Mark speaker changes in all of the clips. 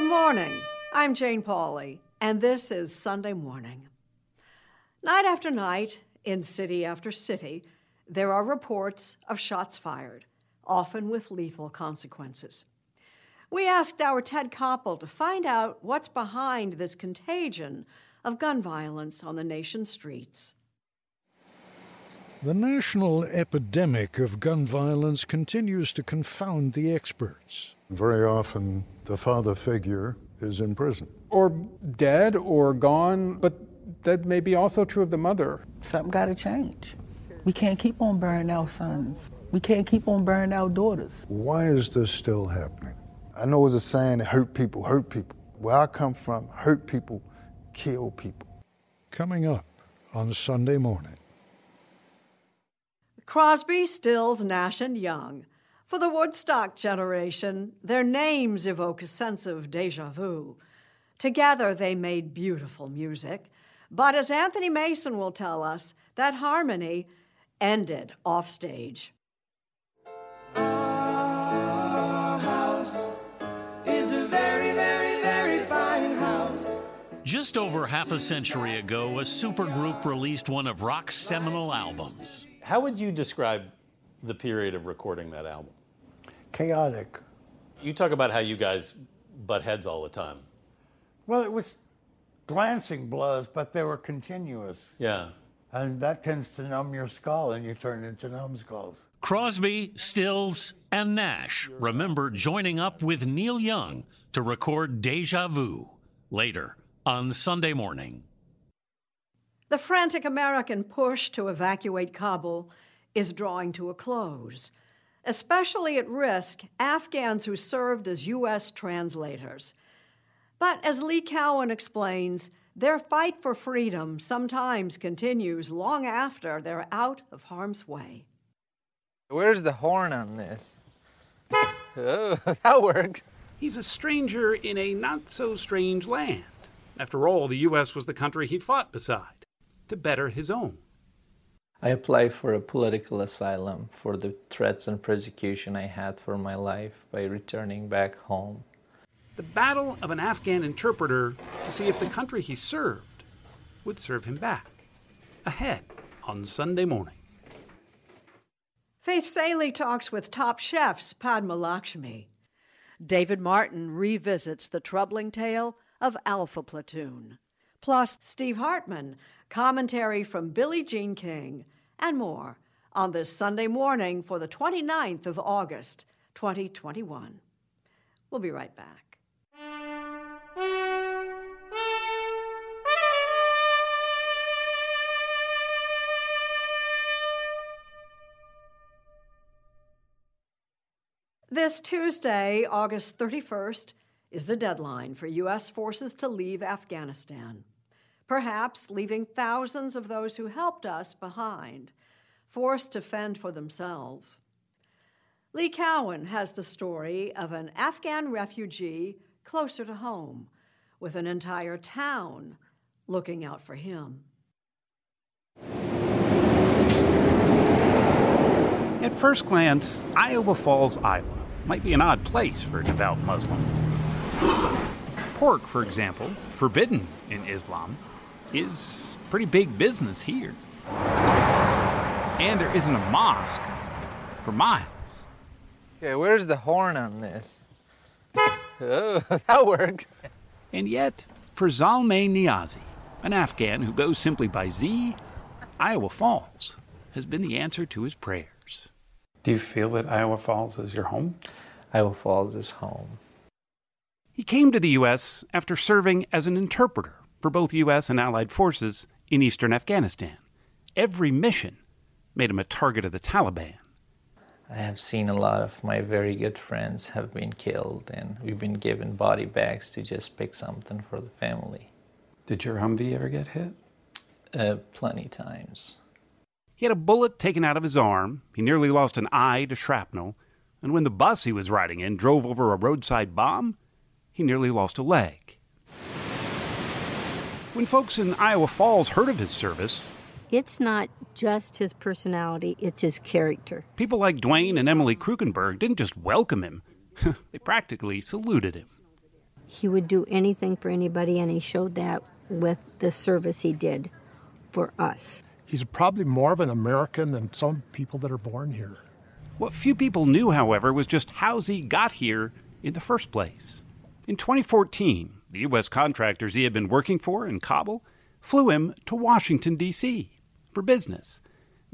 Speaker 1: Good morning. I'm Jane Pauley, and this is Sunday Morning. Night after night, in city after city, there are reports of shots fired, often with lethal consequences. We asked our Ted Koppel to find out what's behind this contagion of gun violence on the nation's streets.
Speaker 2: The national epidemic of gun violence continues to confound the experts. Very often, the father figure is in prison.
Speaker 3: Or dead or gone, but that may be also true of the mother.
Speaker 4: Something got to change. We can't keep on burning our sons. We can't keep on burning our daughters.
Speaker 2: Why is this still happening?
Speaker 5: I know it's a saying that hurt people hurt people. Where I come from, hurt people kill people.
Speaker 2: Coming up on Sunday morning.
Speaker 1: Crosby, Stills, Nash, and Young. For the Woodstock generation, their names evoke a sense of deja vu. Together, they made beautiful music. But as Anthony Mason will tell us, that harmony ended offstage.
Speaker 6: Just over half a century ago, a supergroup released one of rock's seminal albums.
Speaker 7: How would you describe the period of recording that album?
Speaker 8: Chaotic.
Speaker 7: You talk about how you guys butt heads all the time.
Speaker 8: Well, it was glancing blows, but they were continuous.
Speaker 7: Yeah.
Speaker 8: And that tends to numb your skull, and you turn into numbskulls.
Speaker 6: Crosby, Stills, and Nash remember joining up with Neil Young to record Deja Vu later on Sunday morning.
Speaker 1: The frantic American push to evacuate Kabul is drawing to a close. Especially at risk, Afghans who served as U.S. translators. But as Lee Cowan explains, their fight for freedom sometimes continues long after they're out of harm's way.
Speaker 9: Where's the horn on this? Oh, that works.
Speaker 10: He's a stranger in a not so strange land. After all, the U.S. was the country he fought beside to better his own.
Speaker 9: I applied for a political asylum for the threats and persecution I had for my life by returning back home.
Speaker 10: The battle of an Afghan interpreter to see if the country he served would serve him back. Ahead on Sunday morning.
Speaker 1: Faith Salie talks with Top Chef's Padma Lakshmi. David Martin revisits the troubling tale of Alpha Platoon. Plus, Steve Hartman, commentary from Billie Jean King, and more on this Sunday morning for the 29th of August, 2021. We'll be right back. This Tuesday, August 31st, is the deadline for U.S. forces to leave Afghanistan, perhaps leaving thousands of those who helped us behind, forced to fend for themselves. Lee Cowan has the story of an Afghan refugee closer to home, with an entire town looking out for him.
Speaker 10: At first glance, Iowa Falls, Iowa might be an odd place for a devout Muslim. Pork, for example, forbidden in Islam, is pretty big business here. And there isn't a mosque for miles.
Speaker 9: Okay, where's the horn on this? Oh, that works.
Speaker 10: And yet, for Zalmay Niazi, an Afghan who goes simply by Z, Iowa Falls has been the answer to his prayers.
Speaker 11: Do you feel that Iowa Falls is your home?
Speaker 9: Iowa Falls is home.
Speaker 10: He came to the U.S. after serving as an interpreter for both U.S. and Allied forces in eastern Afghanistan. Every mission made him a target of the Taliban.
Speaker 9: I have seen a lot of my very good friends have been killed, and we've been given body bags to just pick something for the family.
Speaker 11: Did your Humvee ever get hit?
Speaker 9: Uh, plenty times.
Speaker 10: He had a bullet taken out of his arm. He nearly lost an eye to shrapnel. And when the bus he was riding in drove over a roadside bomb, he nearly lost a leg. When folks in Iowa Falls heard of his service,
Speaker 12: it's not just his personality, it's his character.
Speaker 10: People like Dwayne and Emily Krukenberg didn't just welcome him, they practically saluted him.
Speaker 12: He would do anything for anybody, and he showed that with the service he did for us.
Speaker 13: He's probably more of an American than some people that are born here.
Speaker 10: What few people knew, however, was just how he got here in the first place. In 2014, the U.S. contractors he had been working for in Kabul flew him to Washington, D.C. for business.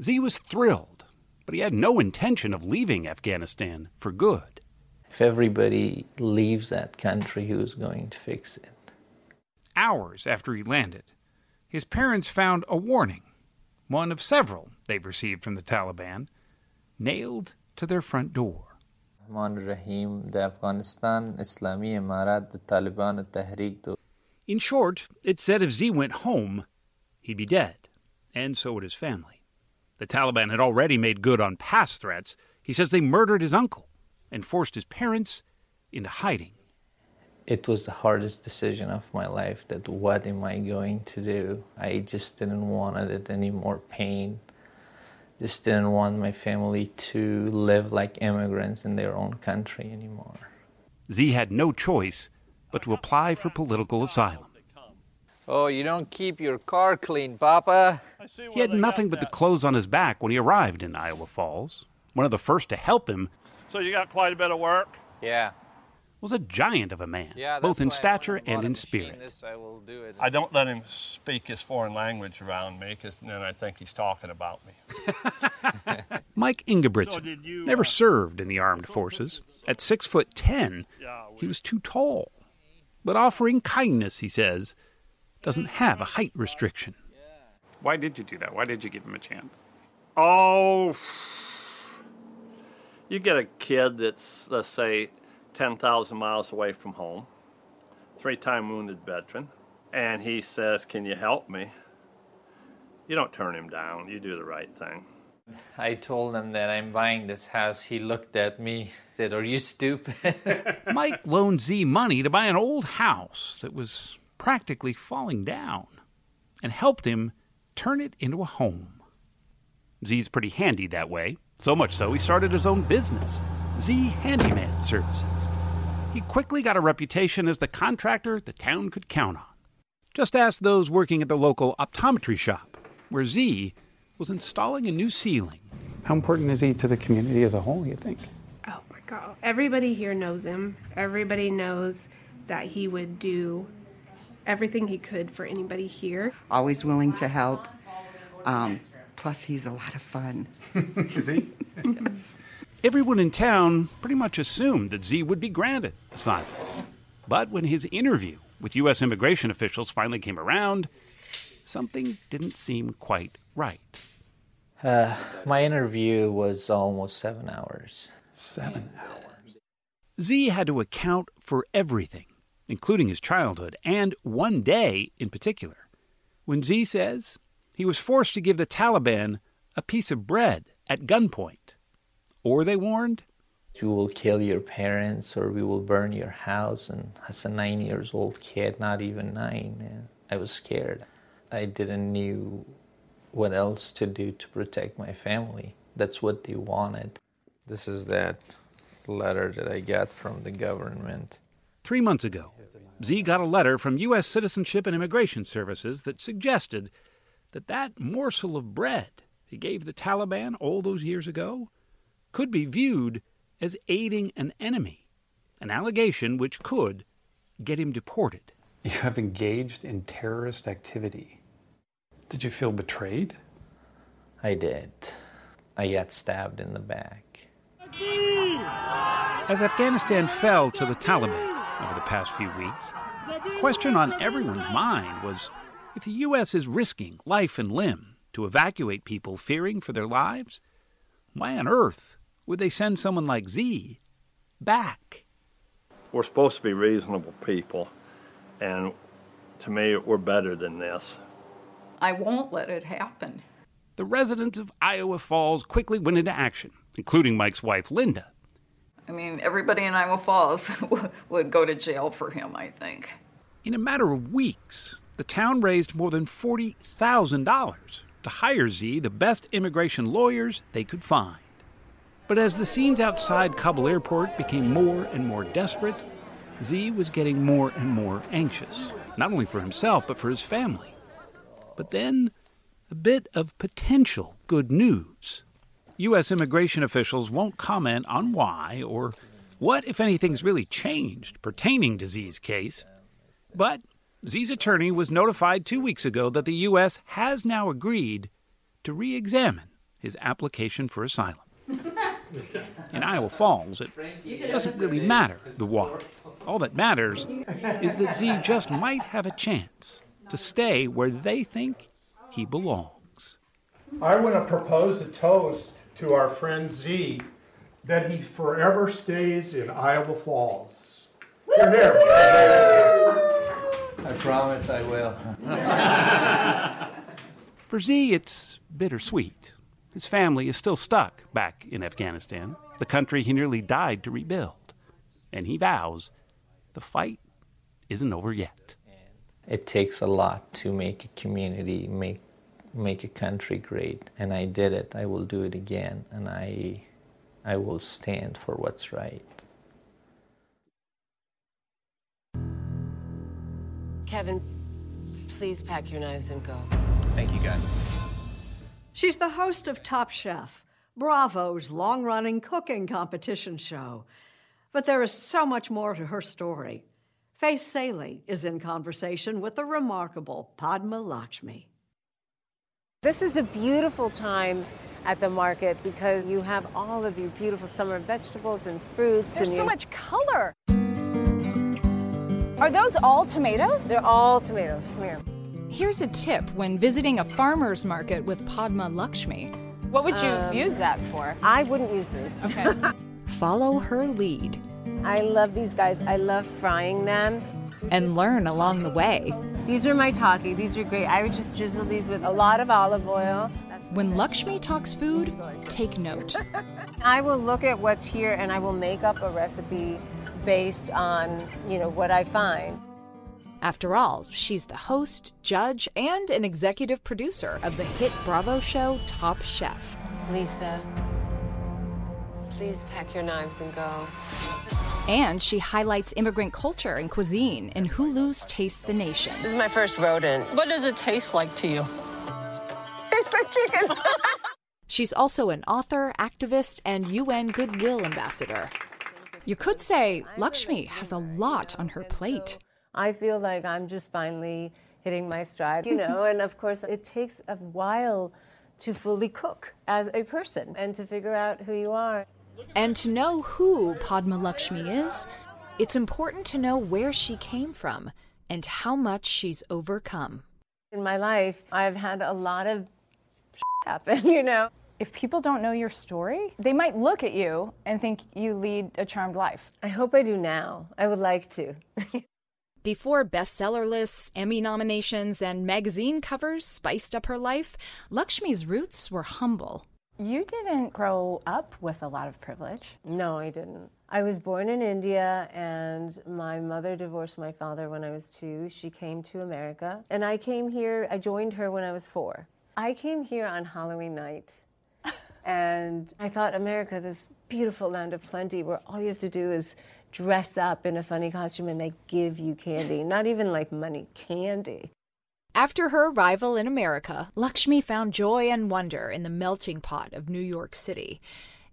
Speaker 10: Z was thrilled, but he had no intention of leaving Afghanistan for good.
Speaker 9: If everybody leaves that country, who's going to fix it?
Speaker 10: Hours after he landed, his parents found a warning, one of several they've received from the Taliban, nailed to their front door.
Speaker 9: Rahim, the Afghanistan Islami Imarat, the Taliban Tehreek.
Speaker 10: In short, it said if Z went home, he'd be dead, and so would his family. The Taliban had already made good on past threats. He says they murdered his uncle and forced his parents into hiding.
Speaker 9: It was the hardest decision of my life that what am I going to do? I just didn't want it any more pain just didn't want my family to live like immigrants in their own country anymore.
Speaker 10: Z had no choice but to apply for political asylum.
Speaker 9: Oh, you don't keep your car clean, Papa.
Speaker 10: He had nothing but the clothes on his back when he arrived in Iowa Falls. One of the first to help him.
Speaker 14: So you got quite a bit of work?
Speaker 9: Yeah
Speaker 10: was a giant of a man,
Speaker 9: yeah,
Speaker 10: both in stature and in spirit.
Speaker 9: This, I, do
Speaker 14: I, don't let him speak his foreign language around me, because then I think he's talking about me.
Speaker 10: Mike Ingebrigtsen so you, never uh, served in the armed forces. At six foot ten, he was too tall. But offering kindness, he says, doesn't have a height restriction.
Speaker 11: Why did you do that? Why did you give him a chance?
Speaker 14: Oh, you get a kid that's, let's say, 10,000 miles away from home, three time wounded veteran, And he says, Can you help me? You don't turn him down, you do the right thing.
Speaker 9: I told him that I'm buying this house. He looked at me, said, Are you stupid?
Speaker 10: Mike loaned Z money to buy an old house that was practically falling down and helped him turn it into a home. Z's pretty handy that way, so much so he started his own business, Z Handyman Services. He quickly got a reputation as the contractor the town could count on. Just ask those working at the local optometry shop, where Z was installing a new ceiling.
Speaker 11: How important is he to the community as a whole, you think?
Speaker 15: Oh my God. Everybody here knows him. Everybody knows that he would do everything he could for anybody here.
Speaker 16: Always willing to help. Um, plus, he's a lot of fun.
Speaker 11: is he?
Speaker 16: yes.
Speaker 10: Everyone in town pretty much assumed that Z would be granted asylum. But when his interview with U.S. immigration officials finally came around, something didn't seem quite right.
Speaker 9: Uh, my interview was almost seven hours.
Speaker 11: Seven hours.
Speaker 10: Z had to account for everything, including his childhood, and one day in particular, when Z says he was forced to give the Taliban a piece of bread at gunpoint. Or they warned,
Speaker 9: You will kill your parents or we will burn your house. And as a nine years old kid, not even nine, I was scared. I didn't knew what else to do to protect my family. That's what they wanted. This is that letter that I got from the government.
Speaker 10: Three months ago, Z got a letter from U.S. Citizenship and Immigration Services that suggested that that morsel of bread he gave the Taliban all those years ago could be viewed as aiding an enemy, an allegation which could get him deported.
Speaker 11: You have engaged in terrorist activity. Did you feel betrayed?
Speaker 9: I did. I got stabbed in the back.
Speaker 10: As Afghanistan fell to the Taliban over the past few weeks, the question on everyone's mind was if the U.S. is risking life and limb to evacuate people fearing for their lives, why on earth would they send someone like Z back?
Speaker 14: We're supposed to be reasonable people, and to me, we're better than this.
Speaker 17: I won't let it happen.
Speaker 10: The residents of Iowa Falls quickly went into action, including Mike's wife, Linda.
Speaker 17: I mean, everybody in Iowa Falls would go to jail for him, I think.
Speaker 10: In a matter of weeks, the town raised more than $40,000 to hire Z the best immigration lawyers they could find. But as the scenes outside Kabul airport became more and more desperate, Z was getting more and more anxious, not only for himself, but for his family. But then, a bit of potential good news. U.S. immigration officials won't comment on why or what, if anything's really changed pertaining to Z's case. But Z's attorney was notified two weeks ago that the U.S. has now agreed to re examine his application for asylum. In Iowa Falls, it doesn't really matter the why. All that matters is that Z just might have a chance to stay where they think he belongs.
Speaker 13: I want to propose a toast to our friend Z that he forever stays in Iowa Falls. You're here.
Speaker 9: I promise I will.
Speaker 10: For Z, it's bittersweet. His family is still stuck back in Afghanistan, the country he nearly died to rebuild. And he vows the fight isn't over yet.
Speaker 9: It takes a lot to make a community, make make a country great, and I did it. I will do it again, and I I will stand for what's right.
Speaker 18: Kevin, please pack your knives and go.
Speaker 19: Thank you, guys.
Speaker 1: She's the host of Top Chef, Bravo's long running cooking competition show. But there is so much more to her story. Faith Salie is in conversation with the remarkable Padma Lakshmi.
Speaker 18: This is a beautiful time at the market because you have all of your beautiful summer vegetables and fruits.
Speaker 20: There's
Speaker 18: and
Speaker 20: so
Speaker 18: your-
Speaker 20: much color. Are those all tomatoes?
Speaker 18: They're all tomatoes. Come here.
Speaker 20: Here's a tip when visiting a farmer's market with Padma Lakshmi. What would you
Speaker 18: Um,
Speaker 20: use that for?
Speaker 18: I wouldn't use these.
Speaker 20: Okay. Follow her lead
Speaker 18: I love these guys. I love frying them.
Speaker 20: and learn along the way.
Speaker 18: These are my taki. These are great. I would just drizzle these with a lot of olive oil.
Speaker 20: When Lakshmi talks food, take note.
Speaker 18: I will look at what's here and I will make up a recipe based on, you know, what I find.
Speaker 20: After all, she's the host, judge, and an executive producer of the hit Bravo show Top Chef.
Speaker 21: Lisa, please pack your knives and go.
Speaker 20: And she highlights immigrant culture and cuisine in Hulu's Taste the Nation.
Speaker 21: This is my first rodent. What does it taste like to you?
Speaker 18: Tastes like chicken.
Speaker 20: She's also an author, activist, and UN Goodwill Ambassador. You could say Lakshmi has a lot on her plate.
Speaker 18: I feel like I'm just finally hitting my stride, you know, and of course, it takes a while to fully cook as a person and to figure out who you are.
Speaker 20: And to know who Padma Lakshmi is, it's important to know where she came from and how much she's overcome.
Speaker 18: In my life, I've had a lot of happen, you know.
Speaker 19: If people don't know your story, they might look at you and think you lead a charmed life.
Speaker 18: I hope I do now. I would like to.
Speaker 20: Before bestseller lists, Emmy nominations, and magazine covers spiced up her life, Lakshmi's roots were humble.
Speaker 19: You didn't grow up with a lot of privilege.
Speaker 18: No, I didn't. I was born in India, and my mother divorced my father when I was two. She came to America, and I came here, I joined her when I was four. I came here on Halloween night, and I thought, America, this beautiful land of plenty where all you have to do is dress up in a funny costume and they give you candy. Not even like money, candy.
Speaker 20: After her arrival in America, Lakshmi found joy and wonder in the melting pot of New York City.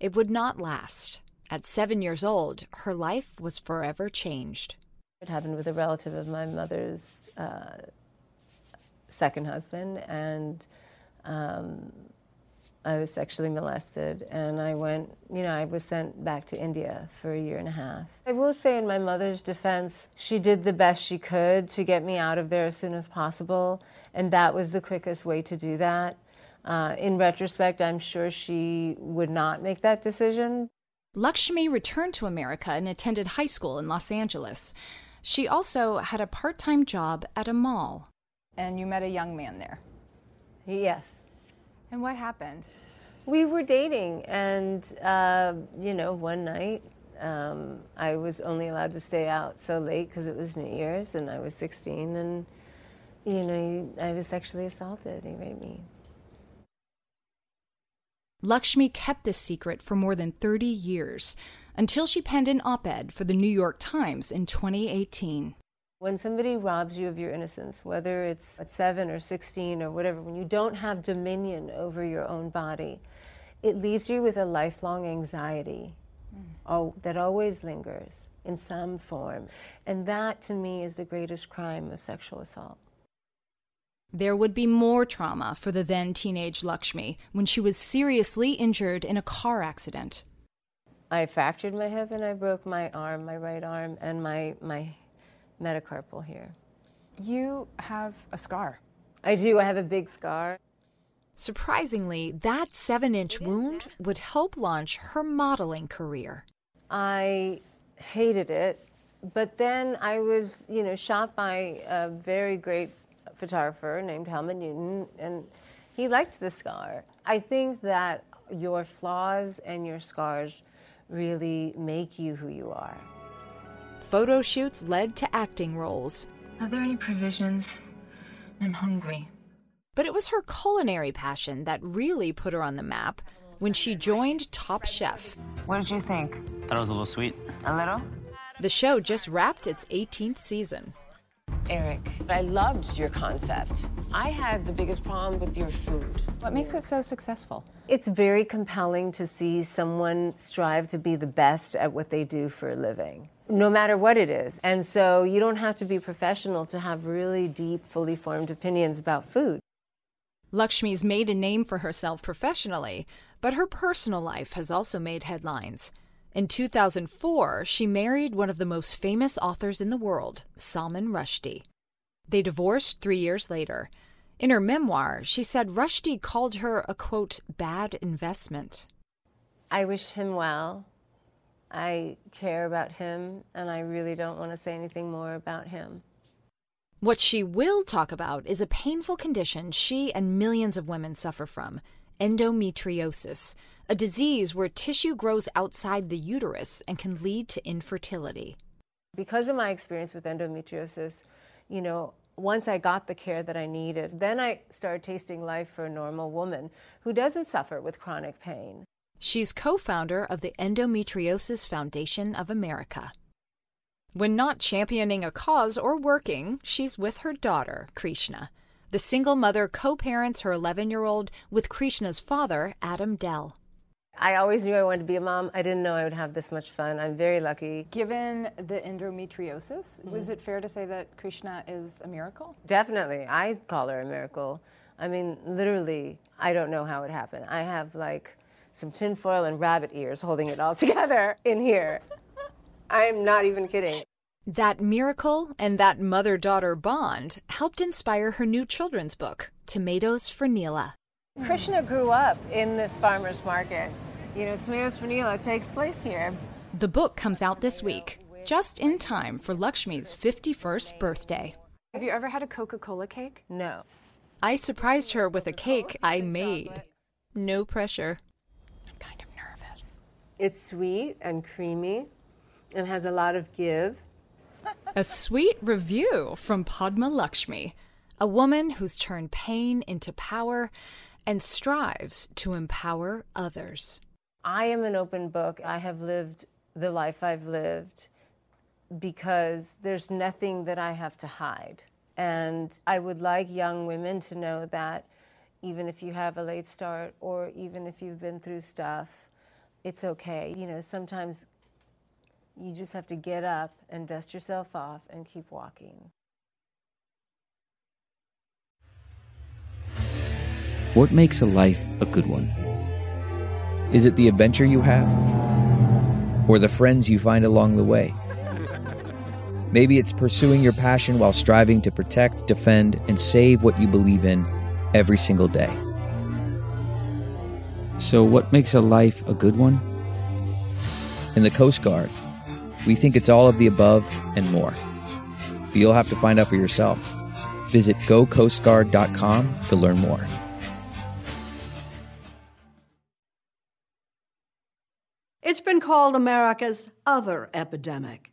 Speaker 20: It would not last. At seven years old, her life was forever changed.
Speaker 18: It happened with a relative of my mother's uh, second husband, and um, I was sexually molested. And I went, you know, I was sent back to India for a year and a half. I will say, in my mother's defense, she did the best she could to get me out of there as soon as possible, and that was the quickest way to do that. Uh, in retrospect, I'm sure she would not make that decision.
Speaker 20: Lakshmi returned to America and attended high school in Los Angeles. She also had a part time job at a mall.
Speaker 19: And you met a young man there.
Speaker 18: Yes.
Speaker 19: And what happened?
Speaker 18: We were dating, and uh, you know, one night um, I was only allowed to stay out so late because it was New Year's, and I was 16, and you know, I was sexually assaulted. He raped me.
Speaker 20: Lakshmi kept this secret for more than 30 years until she penned an op ed for the New York Times in 2018.
Speaker 18: When somebody robs you of your innocence, whether it's at seven or 16 or whatever, when you don't have dominion over your own body, it leaves you with a lifelong anxiety mm. that always lingers in some form. And that, to me, is the greatest crime of sexual assault.
Speaker 20: There would be more trauma for the then teenage Lakshmi when she was seriously injured in a car accident.
Speaker 18: I fractured my hip and I broke my arm, my right arm, and my, my metacarpal here.
Speaker 19: You have a scar.
Speaker 18: I do. I have a big scar.
Speaker 20: Surprisingly, that seven inch wound would help launch her modeling career.
Speaker 18: I hated it, but then I was, you know, shot by a very great photographer named Helmut Newton, and he liked the scar. I think that your flaws and your scars really make you who you are.
Speaker 20: Photo shoots led to acting roles.
Speaker 21: Are there any provisions? I'm hungry.
Speaker 20: But it was her culinary passion that really put her on the map when she joined Top Chef.
Speaker 21: What did you think?
Speaker 22: Thought it was a little sweet.
Speaker 21: A little?
Speaker 20: The show just wrapped its 18th season.
Speaker 21: Eric, I loved your concept. I had the biggest problem with your food.
Speaker 19: What makes it so successful?
Speaker 18: It's very compelling to see someone strive to be the best at what they do for a living, no matter what it is. And so you don't have to be professional to have really deep, fully formed opinions about food.
Speaker 20: Lakshmi's made a name for herself professionally, but her personal life has also made headlines. In 2004, she married one of the most famous authors in the world, Salman Rushdie. They divorced three years later. In her memoir, she said Rushdie called her a quote, bad investment.
Speaker 18: I wish him well. I care about him, and I really don't want to say anything more about him.
Speaker 20: What she will talk about is a painful condition she and millions of women suffer from endometriosis, a disease where tissue grows outside the uterus and can lead to infertility.
Speaker 18: Because of my experience with endometriosis, you know, once I got the care that I needed, then I started tasting life for a normal woman who doesn't suffer with chronic pain.
Speaker 20: She's co founder of the Endometriosis Foundation of America. When not championing a cause or working, she's with her daughter, Krishna. The single mother co parents her 11 year old with Krishna's father, Adam Dell.
Speaker 18: I always knew I wanted to be a mom. I didn't know I would have this much fun. I'm very lucky.
Speaker 19: Given the endometriosis, mm-hmm. is it fair to say that Krishna is a miracle?
Speaker 18: Definitely. I call her a miracle. I mean, literally, I don't know how it happened. I have like some tinfoil and rabbit ears holding it all together in here. I'm not even kidding.
Speaker 20: That miracle and that mother daughter bond helped inspire her new children's book, Tomatoes for Neela.
Speaker 18: Krishna grew up in this farmer's market. You know, Tomatoes for Neela takes place here.
Speaker 20: The book comes out this week, just in time for Lakshmi's 51st birthday.
Speaker 19: Have you ever had a Coca Cola cake?
Speaker 18: No.
Speaker 20: I surprised her with a cake I made. No pressure.
Speaker 19: I'm kind of nervous.
Speaker 18: It's sweet and creamy and has a lot of give.
Speaker 20: a sweet review from Padma Lakshmi, a woman who's turned pain into power and strives to empower others.
Speaker 18: I am an open book. I have lived the life I've lived because there's nothing that I have to hide. And I would like young women to know that even if you have a late start or even if you've been through stuff, it's okay. You know, sometimes you just have to get up and dust yourself off and keep walking.
Speaker 23: What makes a life a good one? Is it the adventure you have? Or the friends you find along the way? Maybe it's pursuing your passion while striving to protect, defend, and save what you believe in every single day. So, what makes a life a good one? In the Coast Guard, we think it's all of the above and more. But you'll have to find out for yourself. Visit gocoastguard.com to learn more.
Speaker 1: It's been called America's other epidemic.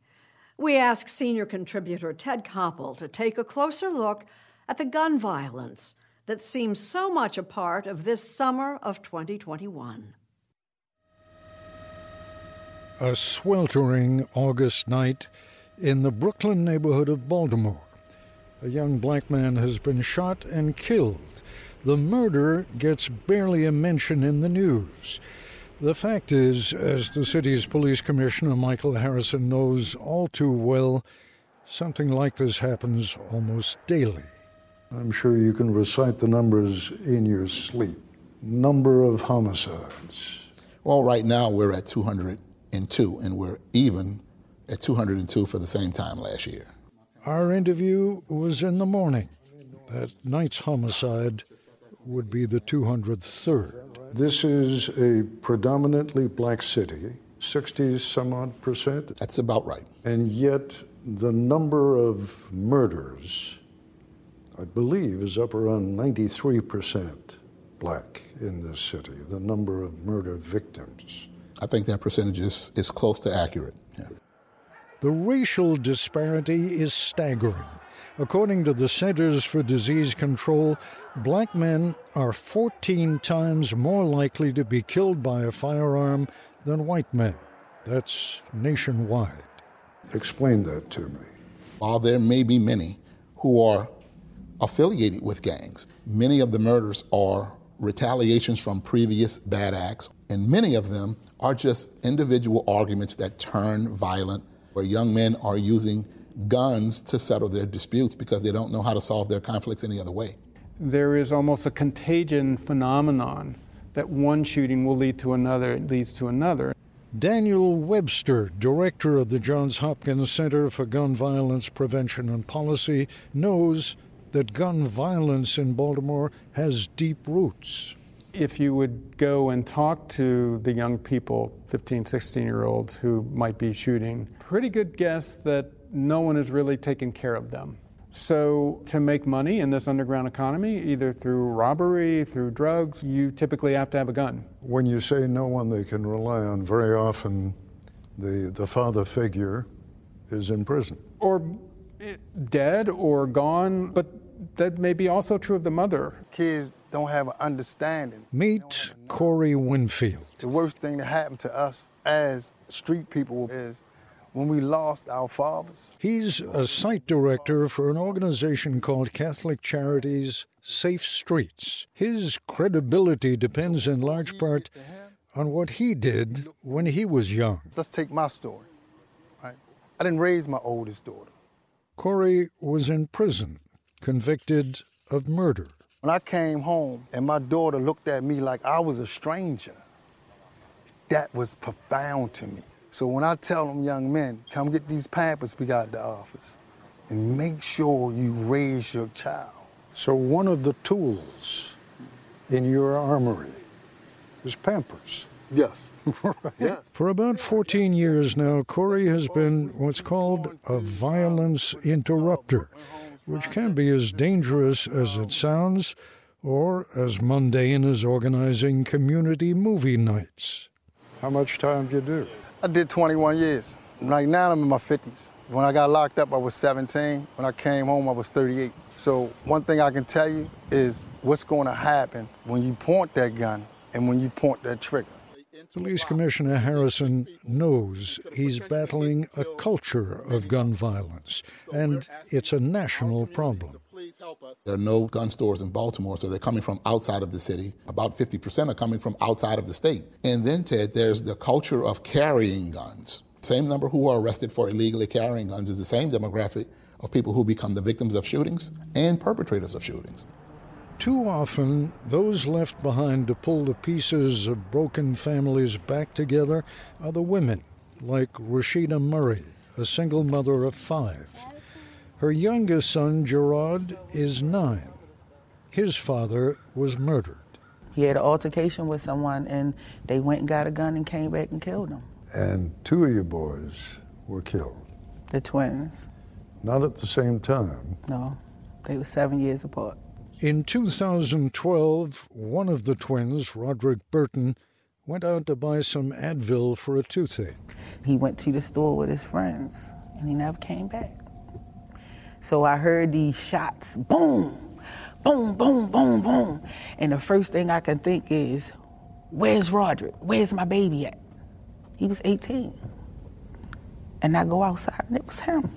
Speaker 1: We ask senior contributor Ted Koppel to take a closer look at the gun violence that seems so much a part of this summer of 2021.
Speaker 2: A sweltering August night in the Brooklyn neighborhood of Baltimore. A young black man has been shot and killed. The murder gets barely a mention in the news. The fact is, as the city's police commissioner Michael Harrison knows all too well, something like this happens almost daily. I'm sure you can recite the numbers in your sleep. Number of homicides.
Speaker 24: Well, right now we're at 202, and we're even at 202 for the same time last year.
Speaker 2: Our interview was in the morning. That night's homicide would be the 203rd. This is a predominantly black city, 60 some odd percent.
Speaker 24: That's about right.
Speaker 2: And yet, the number of murders, I believe, is up around 93 percent black in this city, the number of murder victims.
Speaker 24: I think that percentage is, is close to accurate. Yeah.
Speaker 2: The racial disparity is staggering. According to the Centers for Disease Control, black men are 14 times more likely to be killed by a firearm than white men. That's nationwide. Explain that to me.
Speaker 24: While there may be many who are affiliated with gangs, many of the murders are retaliations from previous bad acts, and many of them are just individual arguments that turn violent, where young men are using guns to settle their disputes because they don't know how to solve their conflicts any other way.
Speaker 11: There is almost a contagion phenomenon that one shooting will lead to another, it leads to another.
Speaker 2: Daniel Webster, director of the Johns Hopkins Center for Gun Violence Prevention and Policy, knows that gun violence in Baltimore has deep roots
Speaker 11: if you would go and talk to the young people, 15, 16 year olds who might be shooting, pretty good guess that no one is really taking care of them. So, to make money in this underground economy, either through robbery, through drugs, you typically have to have a gun.
Speaker 2: When you say no one they can rely on, very often the, the father figure is in prison.
Speaker 11: Or eh, dead or gone, but that may be also true of the mother.
Speaker 25: Kids don't have an understanding.
Speaker 2: Meet Corey Winfield.
Speaker 25: The worst thing that happened to us as street people is when we lost our fathers.
Speaker 2: He's a site director for an organization called Catholic Charities Safe Streets. His credibility depends in large part on what he did when he was young.
Speaker 25: Let's take my story. Right? I didn't raise my oldest daughter.
Speaker 2: Corey was in prison, convicted of murder.
Speaker 25: When I came home and my daughter looked at me like I was a stranger, that was profound to me. So when I tell them young men, come get these pampers we got at the office, and make sure you raise your child.
Speaker 2: So one of the tools in your armory is pampers.
Speaker 25: Yes.
Speaker 2: right. Yes. For about 14 years now, Corey has been what's called a violence interrupter, which can be as dangerous as it sounds or as mundane as organizing community movie nights. How much time do you do?
Speaker 25: I did 21 years. Right now, I'm in my 50s. When I got locked up, I was 17. When I came home, I was 38. So, one thing I can tell you is what's going to happen when you point that gun and when you point that trigger.
Speaker 2: Police Commissioner Harrison knows he's battling a culture of gun violence, and it's a national problem.
Speaker 24: There are no gun stores in Baltimore, so they're coming from outside of the city. About 50% are coming from outside of the state. And then, Ted, there's the culture of carrying guns. Same number who are arrested for illegally carrying guns is the same demographic of people who become the victims of shootings and perpetrators of shootings.
Speaker 2: Too often, those left behind to pull the pieces of broken families back together are the women, like Rashida Murray, a single mother of five. Her youngest son, Gerard, is nine. His father was murdered.
Speaker 26: He had an altercation with someone, and they went and got a gun and came back and killed him.
Speaker 2: And two of your boys were killed.
Speaker 26: The twins.
Speaker 2: Not at the same time.
Speaker 26: No, they were seven years apart.
Speaker 2: In 2012, one of the twins, Roderick Burton, went out to buy some Advil for a toothache.
Speaker 26: He went to the store with his friends, and he never came back. So I heard these shots boom, boom, boom, boom, boom. And the first thing I can think is, where's Roderick? Where's my baby at? He was 18. And I go outside, and it was him.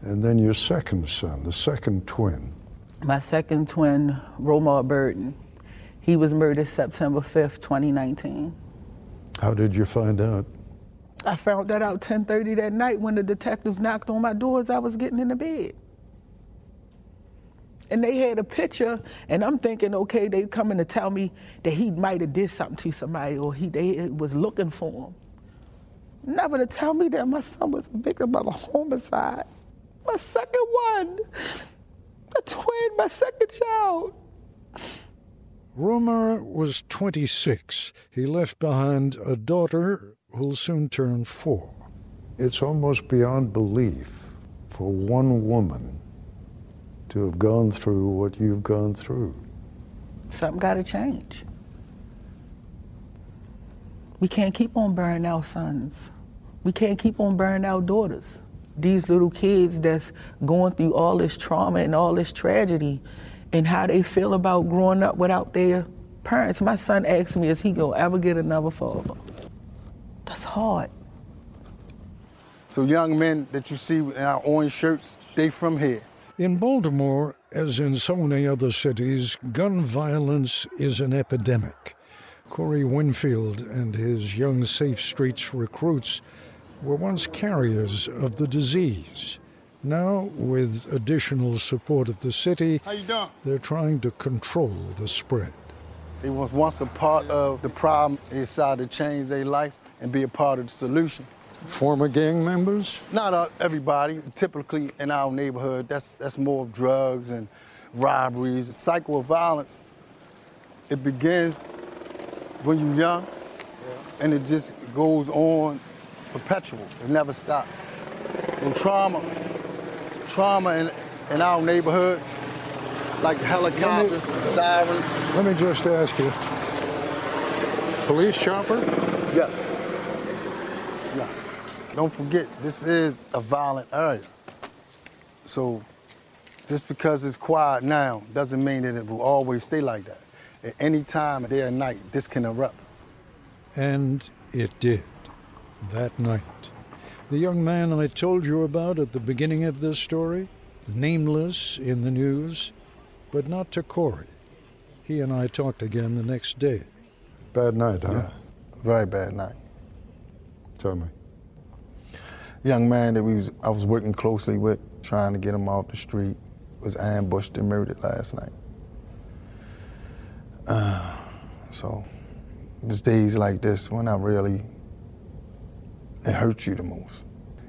Speaker 2: And then your second son, the second twin.
Speaker 26: My second twin, Romar Burton, he was murdered September 5th, 2019.
Speaker 2: How did you find out?
Speaker 26: I found that out 10:30 that night when the detectives knocked on my door as I was getting in the bed. And they had a picture, and I'm thinking, okay, they coming to tell me that he might have did something to somebody, or he they was looking for him. Never to tell me that my son was a victim of a homicide. My second one, a twin, my second child.
Speaker 2: Romar was 26. He left behind a daughter who'll soon turn four. It's almost beyond belief for one woman to have gone through what you've gone through.
Speaker 26: Something got to change. We can't keep on burning our sons. We can't keep on burning our daughters. These little kids that's going through all this trauma and all this tragedy and how they feel about growing up without their parents. My son asked me, is he gonna ever get another father? That's hard.
Speaker 25: So young men that you see in our orange shirts, they from here.
Speaker 2: In Baltimore, as in so many other cities, gun violence is an epidemic. Corey Winfield and his young Safe Streets recruits were once carriers of the disease. Now, with additional support of the city, they're trying to control the spread.
Speaker 25: They was once a part of the problem. They decided to change their life and be a part of the solution.
Speaker 2: Former gang members?
Speaker 25: Not uh, everybody. Typically in our neighborhood, that's that's more of drugs and robberies. The cycle of violence. It begins when you're young, and it just goes on perpetual. It never stops. Well, trauma, trauma in, in our neighborhood, like helicopters,
Speaker 2: me-
Speaker 25: sirens.
Speaker 2: Let me just ask you. Police chopper?
Speaker 25: Yes. Yes. Don't forget, this is a violent area. So just because it's quiet now doesn't mean that it will always stay like that. At any time, day or night, this can erupt.
Speaker 2: And it did. That night. The young man I told you about at the beginning of this story, nameless in the news, but not to Corey. He and I talked again the next day. Bad night, huh?
Speaker 25: Yeah. Very bad night.
Speaker 2: Tell me.
Speaker 25: Young man that we was, I was working closely with, trying to get him off the street, was ambushed and murdered last night. Uh, so it was days like this when I really, it hurt you the most.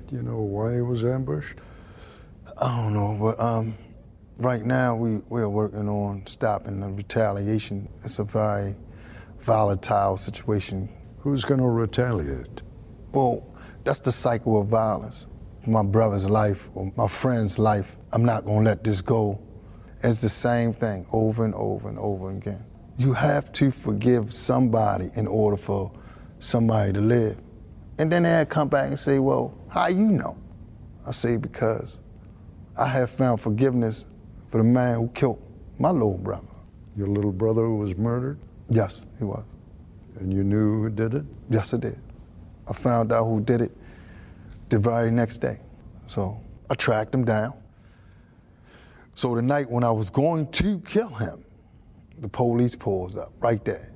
Speaker 2: Do you know why he was ambushed?
Speaker 25: I don't know, but um, right now we, we're working on stopping the retaliation. It's a very volatile situation.
Speaker 2: Who's going to retaliate?
Speaker 25: Well, that's the cycle of violence. My brother's life or my friend's life, I'm not going to let this go. It's the same thing over and over and over again. You have to forgive somebody in order for somebody to live. And then they had come back and say, well, how you know? I say, because I have found forgiveness for the man who killed my little brother.
Speaker 2: Your little brother who was murdered?
Speaker 25: Yes, he was.
Speaker 2: And you knew who did it?
Speaker 25: Yes, I did. I found out who did it the very next day. So I tracked him down. So the night when I was going to kill him, the police pulls up right there.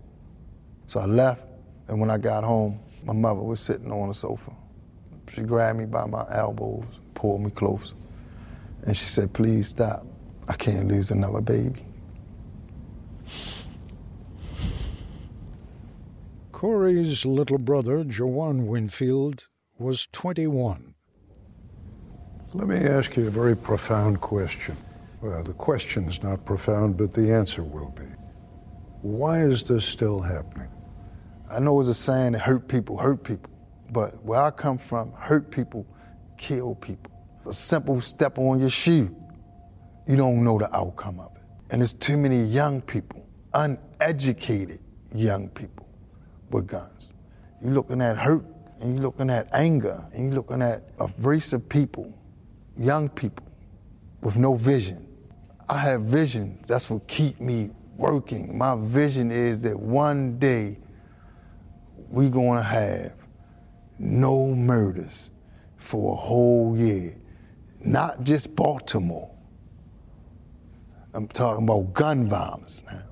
Speaker 25: So I left, and when I got home, my mother was sitting on the sofa. She grabbed me by my elbows, pulled me close, and she said, Please stop. I can't lose another baby.
Speaker 2: Corey's little brother, Jawan Winfield, was 21. Let me ask you a very profound question. Well, the question's not profound, but the answer will be. Why is this still happening?
Speaker 25: I know it's a saying that hurt people hurt people, but where I come from, hurt people kill people. A simple step on your shoe, you don't know the outcome of it. And there's too many young people, uneducated young people with guns. You're looking at hurt, and you're looking at anger, and you're looking at a race of people, young people, with no vision. I have vision. That's what keep me working. My vision is that one day we gonna have no murders for a whole year. Not just Baltimore. I'm talking about gun violence now.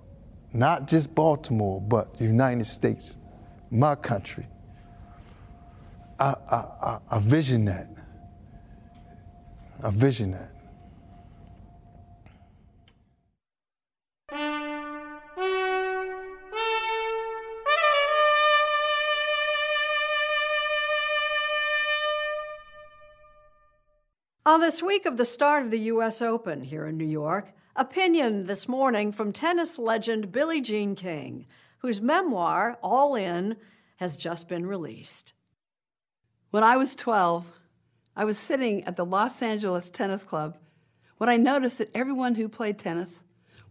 Speaker 25: Not just Baltimore, but the United States, my country. I, I, I, I vision that. I vision that.
Speaker 1: On this week of the start of the U.S. Open here in New York, opinion this morning from tennis legend Billie Jean King, whose memoir, All In, has just been released.
Speaker 27: When I was 12, I was sitting at the Los Angeles Tennis Club when I noticed that everyone who played tennis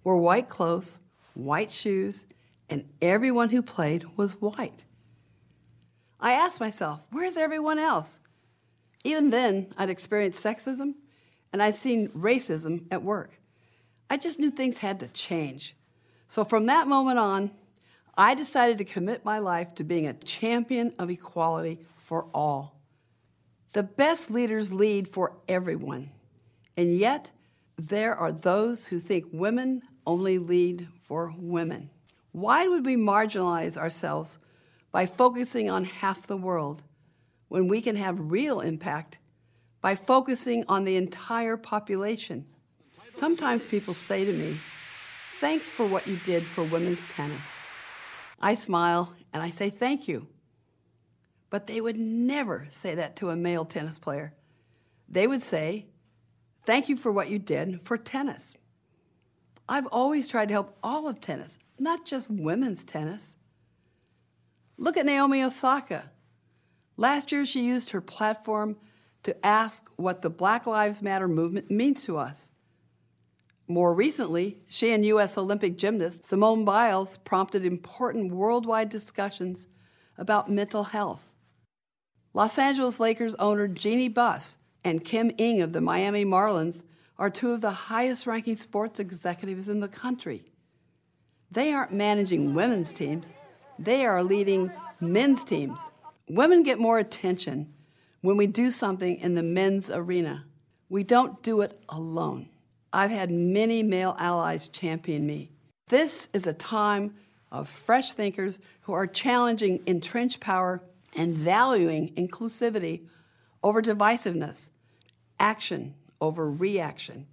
Speaker 27: wore white clothes, white shoes, and everyone who played was white. I asked myself, where's everyone else? Even then, I'd experienced sexism and I'd seen racism at work. I just knew things had to change. So from that moment on, I decided to commit my life to being a champion of equality for all. The best leaders lead for everyone, and yet there are those who think women only lead for women. Why would we marginalize ourselves by focusing on half the world when we can have real impact by focusing on the entire population? Sometimes people say to me, Thanks for what you did for women's tennis. I smile and I say thank you. But they would never say that to a male tennis player. They would say, Thank you for what you did for tennis. I've always tried to help all of tennis, not just women's tennis. Look at Naomi Osaka. Last year, she used her platform to ask what the Black Lives Matter movement means to us. More recently, she and U.S. Olympic gymnast Simone Biles prompted important worldwide discussions about mental health. Los Angeles Lakers owner Jeanie Buss and Kim Ng of the Miami Marlins are two of the highest ranking sports executives in the country. They aren't managing women's teams, they are leading men's teams. Women get more attention when we do something in the men's arena. We don't do it alone. I've had many male allies champion me. This is a time of fresh thinkers who are challenging entrenched power and valuing inclusivity over divisiveness, action over reaction.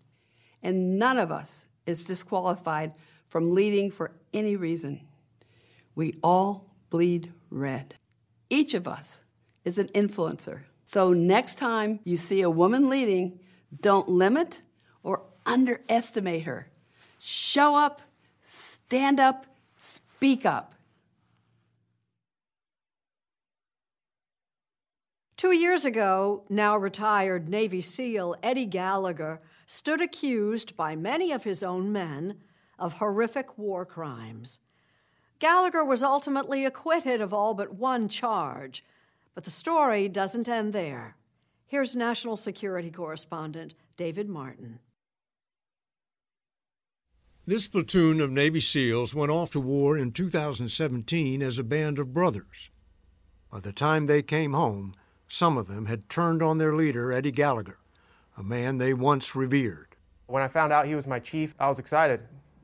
Speaker 27: And none of us is disqualified from leading for any reason. We all bleed red. Each of us is an influencer. So next time you see a woman leading, don't limit or underestimate her. Show up, stand up, speak up.
Speaker 1: Two years ago, now retired Navy SEAL Eddie Gallagher stood accused by many of his own men of horrific war crimes. Gallagher was ultimately acquitted of all but one charge, but the story doesn't end there. Here's National Security Correspondent David Martin.
Speaker 28: This platoon of Navy SEALs went off to war in 2017 as a band of brothers. By the time they came home, some of them had turned on their leader, Eddie Gallagher, a man they once revered.
Speaker 29: When I found out he was my chief, I was excited.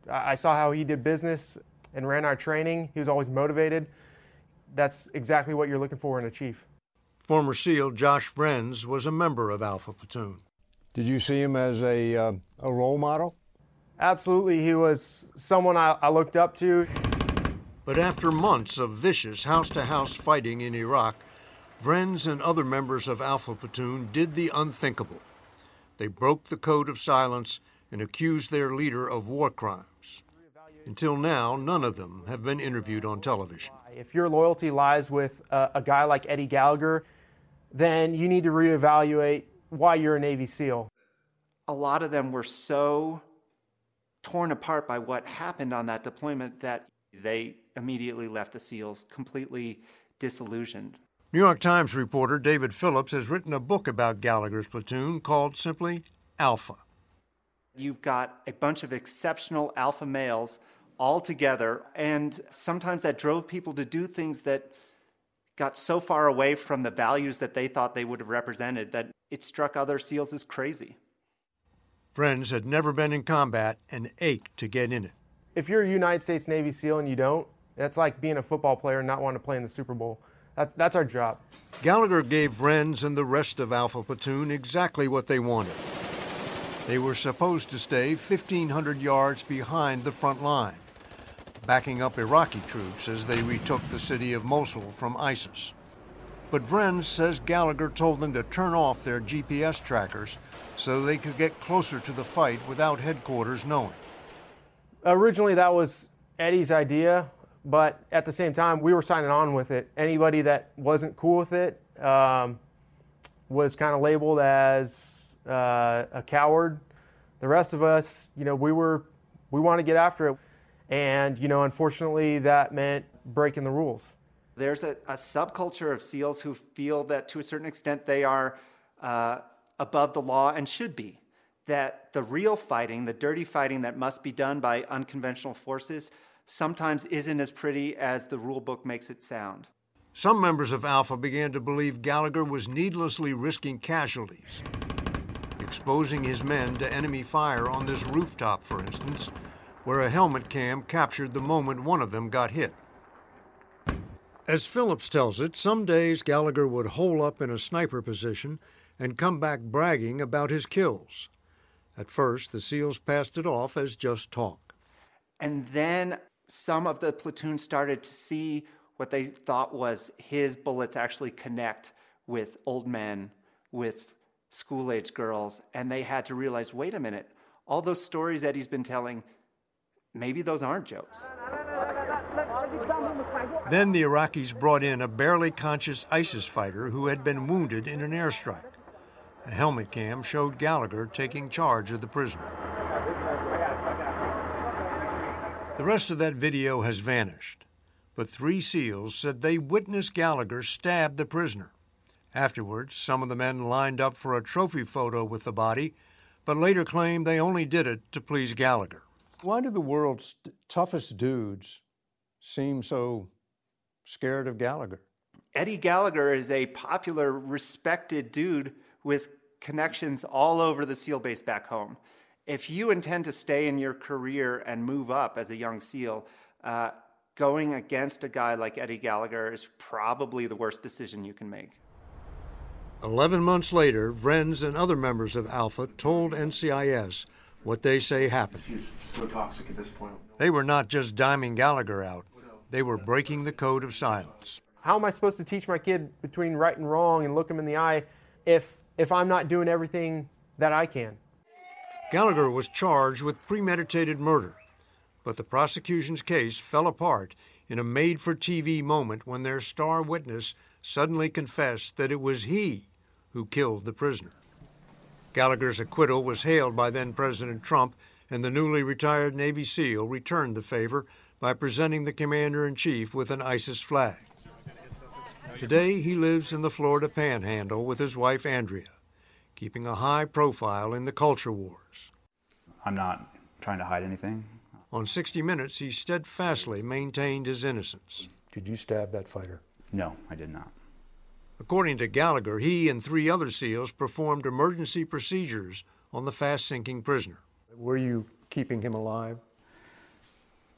Speaker 29: I saw how he did business and ran our training. He was always motivated. That's exactly what you're looking for in a chief.
Speaker 28: Former SEAL Josh Vriens was a member of Alpha Platoon.
Speaker 30: Did you see him as a, uh, a role model?
Speaker 29: Absolutely. He was someone I, I looked up to.
Speaker 28: But after months of vicious house to house fighting in Iraq, Vriens and other members of Alpha Platoon did the unthinkable. They broke the code of silence and accused their leader of war crimes. Until now, none of them have been interviewed on television.
Speaker 29: If your loyalty lies with a, a guy like Eddie Gallagher, then you need to reevaluate why you're a Navy SEAL.
Speaker 22: A lot of them were so torn apart by what happened on that deployment that they immediately left the SEALs completely disillusioned.
Speaker 28: New York Times reporter David Philipps has written a book about Gallagher's platoon called simply Alpha.
Speaker 22: You've got a bunch of exceptional alpha males all together, and sometimes that drove people to do things that got so far away from the values that they thought they would have represented that it struck other SEALs as crazy.
Speaker 28: Vriens had never been in combat and ached to get in it.
Speaker 29: If you're a United States Navy SEAL and you don't, that's like being a football player and not wanting to play in the Super Bowl. That, that's our job.
Speaker 28: Gallagher gave Vriens and the rest of Alpha Platoon exactly what they wanted. They were supposed to stay 1,500 yards behind the front line, backing up Iraqi troops as they retook the city of Mosul from ISIS. But Vriens says Gallagher told them to turn off their GPS trackers so they could get closer to the fight without headquarters knowing.
Speaker 29: Originally, that was Eddie's idea, but at the same time, we were signing on with it. Anybody that wasn't cool with it um, was kind of labeled as uh, a coward. The rest of us, you know, we were we want to get after it, and you know, unfortunately, that meant breaking the rules.
Speaker 22: There's a, a subculture of SEALs who feel that to a certain extent they are uh, above the law and should be. That the real fighting, the dirty fighting that must be done by unconventional forces, sometimes isn't as pretty as the rule book makes it sound.
Speaker 28: Some members of Alpha began to believe Gallagher was needlessly risking casualties, exposing his men to enemy fire on this rooftop, for instance, where a helmet cam captured the moment one of them got hit. As Philipps tells it, some days Gallagher would hole up in a sniper position and come back bragging about his kills. At first, the SEALs passed it off as just talk.
Speaker 22: And then some of the platoon started to see what they thought was his bullets actually connect with old men, with school age girls, and they had to realize wait a minute, all those stories Eddie's been telling, maybe those aren't jokes.
Speaker 28: Then the Iraqis brought in a barely conscious ISIS fighter who had been wounded in an airstrike. A helmet cam showed Gallagher taking charge of the prisoner. The rest of that video has vanished, but three SEALs said they witnessed Gallagher stab the prisoner. Afterwards, some of the men lined up for a trophy photo with the body, but later claimed they only did it to please Gallagher.
Speaker 13: Why do the world's toughest dudes seem so scared of Gallagher?
Speaker 22: Eddie Gallagher is a popular, respected dude with connections all over the SEAL base back home. If you intend to stay in your career and move up as a young SEAL, uh, going against a guy like Eddie Gallagher is probably the worst decision you can make.
Speaker 28: Eleven months later, Vriens and other members of Alpha told NCIS what they say happened.
Speaker 31: He's so toxic at this point.
Speaker 28: They were not just diming Gallagher out, they were breaking the code of silence.
Speaker 29: How am I supposed to teach my kid between right and wrong and look him in the eye if if I'm not doing everything that I can?
Speaker 28: Gallagher was charged with premeditated murder, but the prosecution's case fell apart in a made for TV moment when their star witness suddenly confessed that it was he who killed the prisoner. Gallagher's acquittal was hailed by then President Trump, and the newly retired Navy SEAL returned the favor by presenting the commander in chief with an ISIS flag. Today, he lives in the Florida panhandle with his wife Andrea, keeping a high profile in the culture wars.
Speaker 32: I'm not trying to hide anything.
Speaker 28: On 60 Minutes, he steadfastly maintained his innocence.
Speaker 13: Did you stab that fighter?
Speaker 32: No, I did not.
Speaker 28: According to Gallagher, he and three other SEALs performed emergency procedures on the fast sinking prisoner.
Speaker 13: Were you keeping him alive?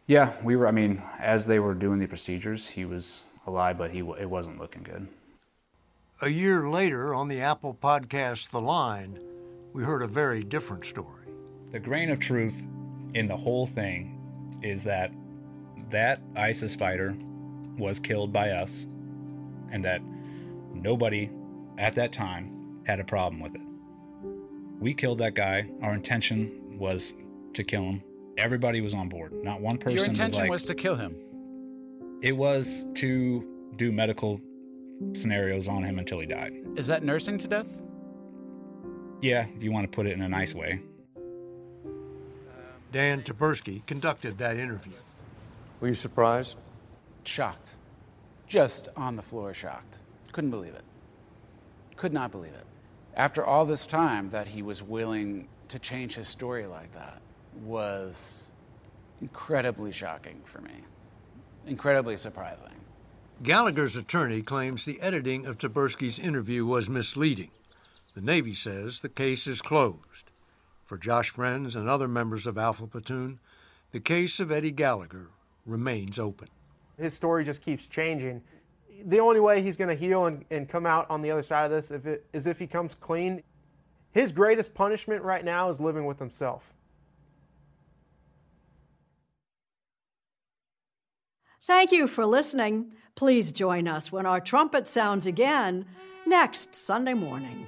Speaker 32: Yeah, we were. I mean, as they were doing the procedures, he was alive, but he it wasn't looking good.
Speaker 28: A year later, on the Apple podcast The Line, we heard a very different story.
Speaker 10: The grain of truth in the whole thing is that that ISIS fighter was killed by us and that nobody at that time had a problem with it. We killed that guy. Our intention was to kill him. Everybody was on board. Not one person
Speaker 33: Your intention
Speaker 10: was, like,
Speaker 33: was to kill him.
Speaker 10: It was to do medical scenarios on him until he died.
Speaker 33: Is that nursing to death?
Speaker 10: Yeah, if you want to put it in a nice way.
Speaker 28: Um, Dan Taberski conducted that interview.
Speaker 13: Were you surprised?
Speaker 33: Shocked. Just on the floor shocked. Couldn't believe it. Could not believe it. After all this time that he was willing to change his story like that was incredibly shocking for me. Incredibly surprising.
Speaker 28: Gallagher's attorney claims the editing of Taberski's interview was misleading. The Navy says the case is closed. For Josh Vriens and other members of Alpha Platoon, the case of Eddie Gallagher remains open.
Speaker 29: His story just keeps changing. The only way he's going to heal and, and come out on the other side of this if it, is if he comes clean. His greatest punishment right now is living with himself.
Speaker 1: Thank you for listening. Please join us when our trumpet sounds again next Sunday morning.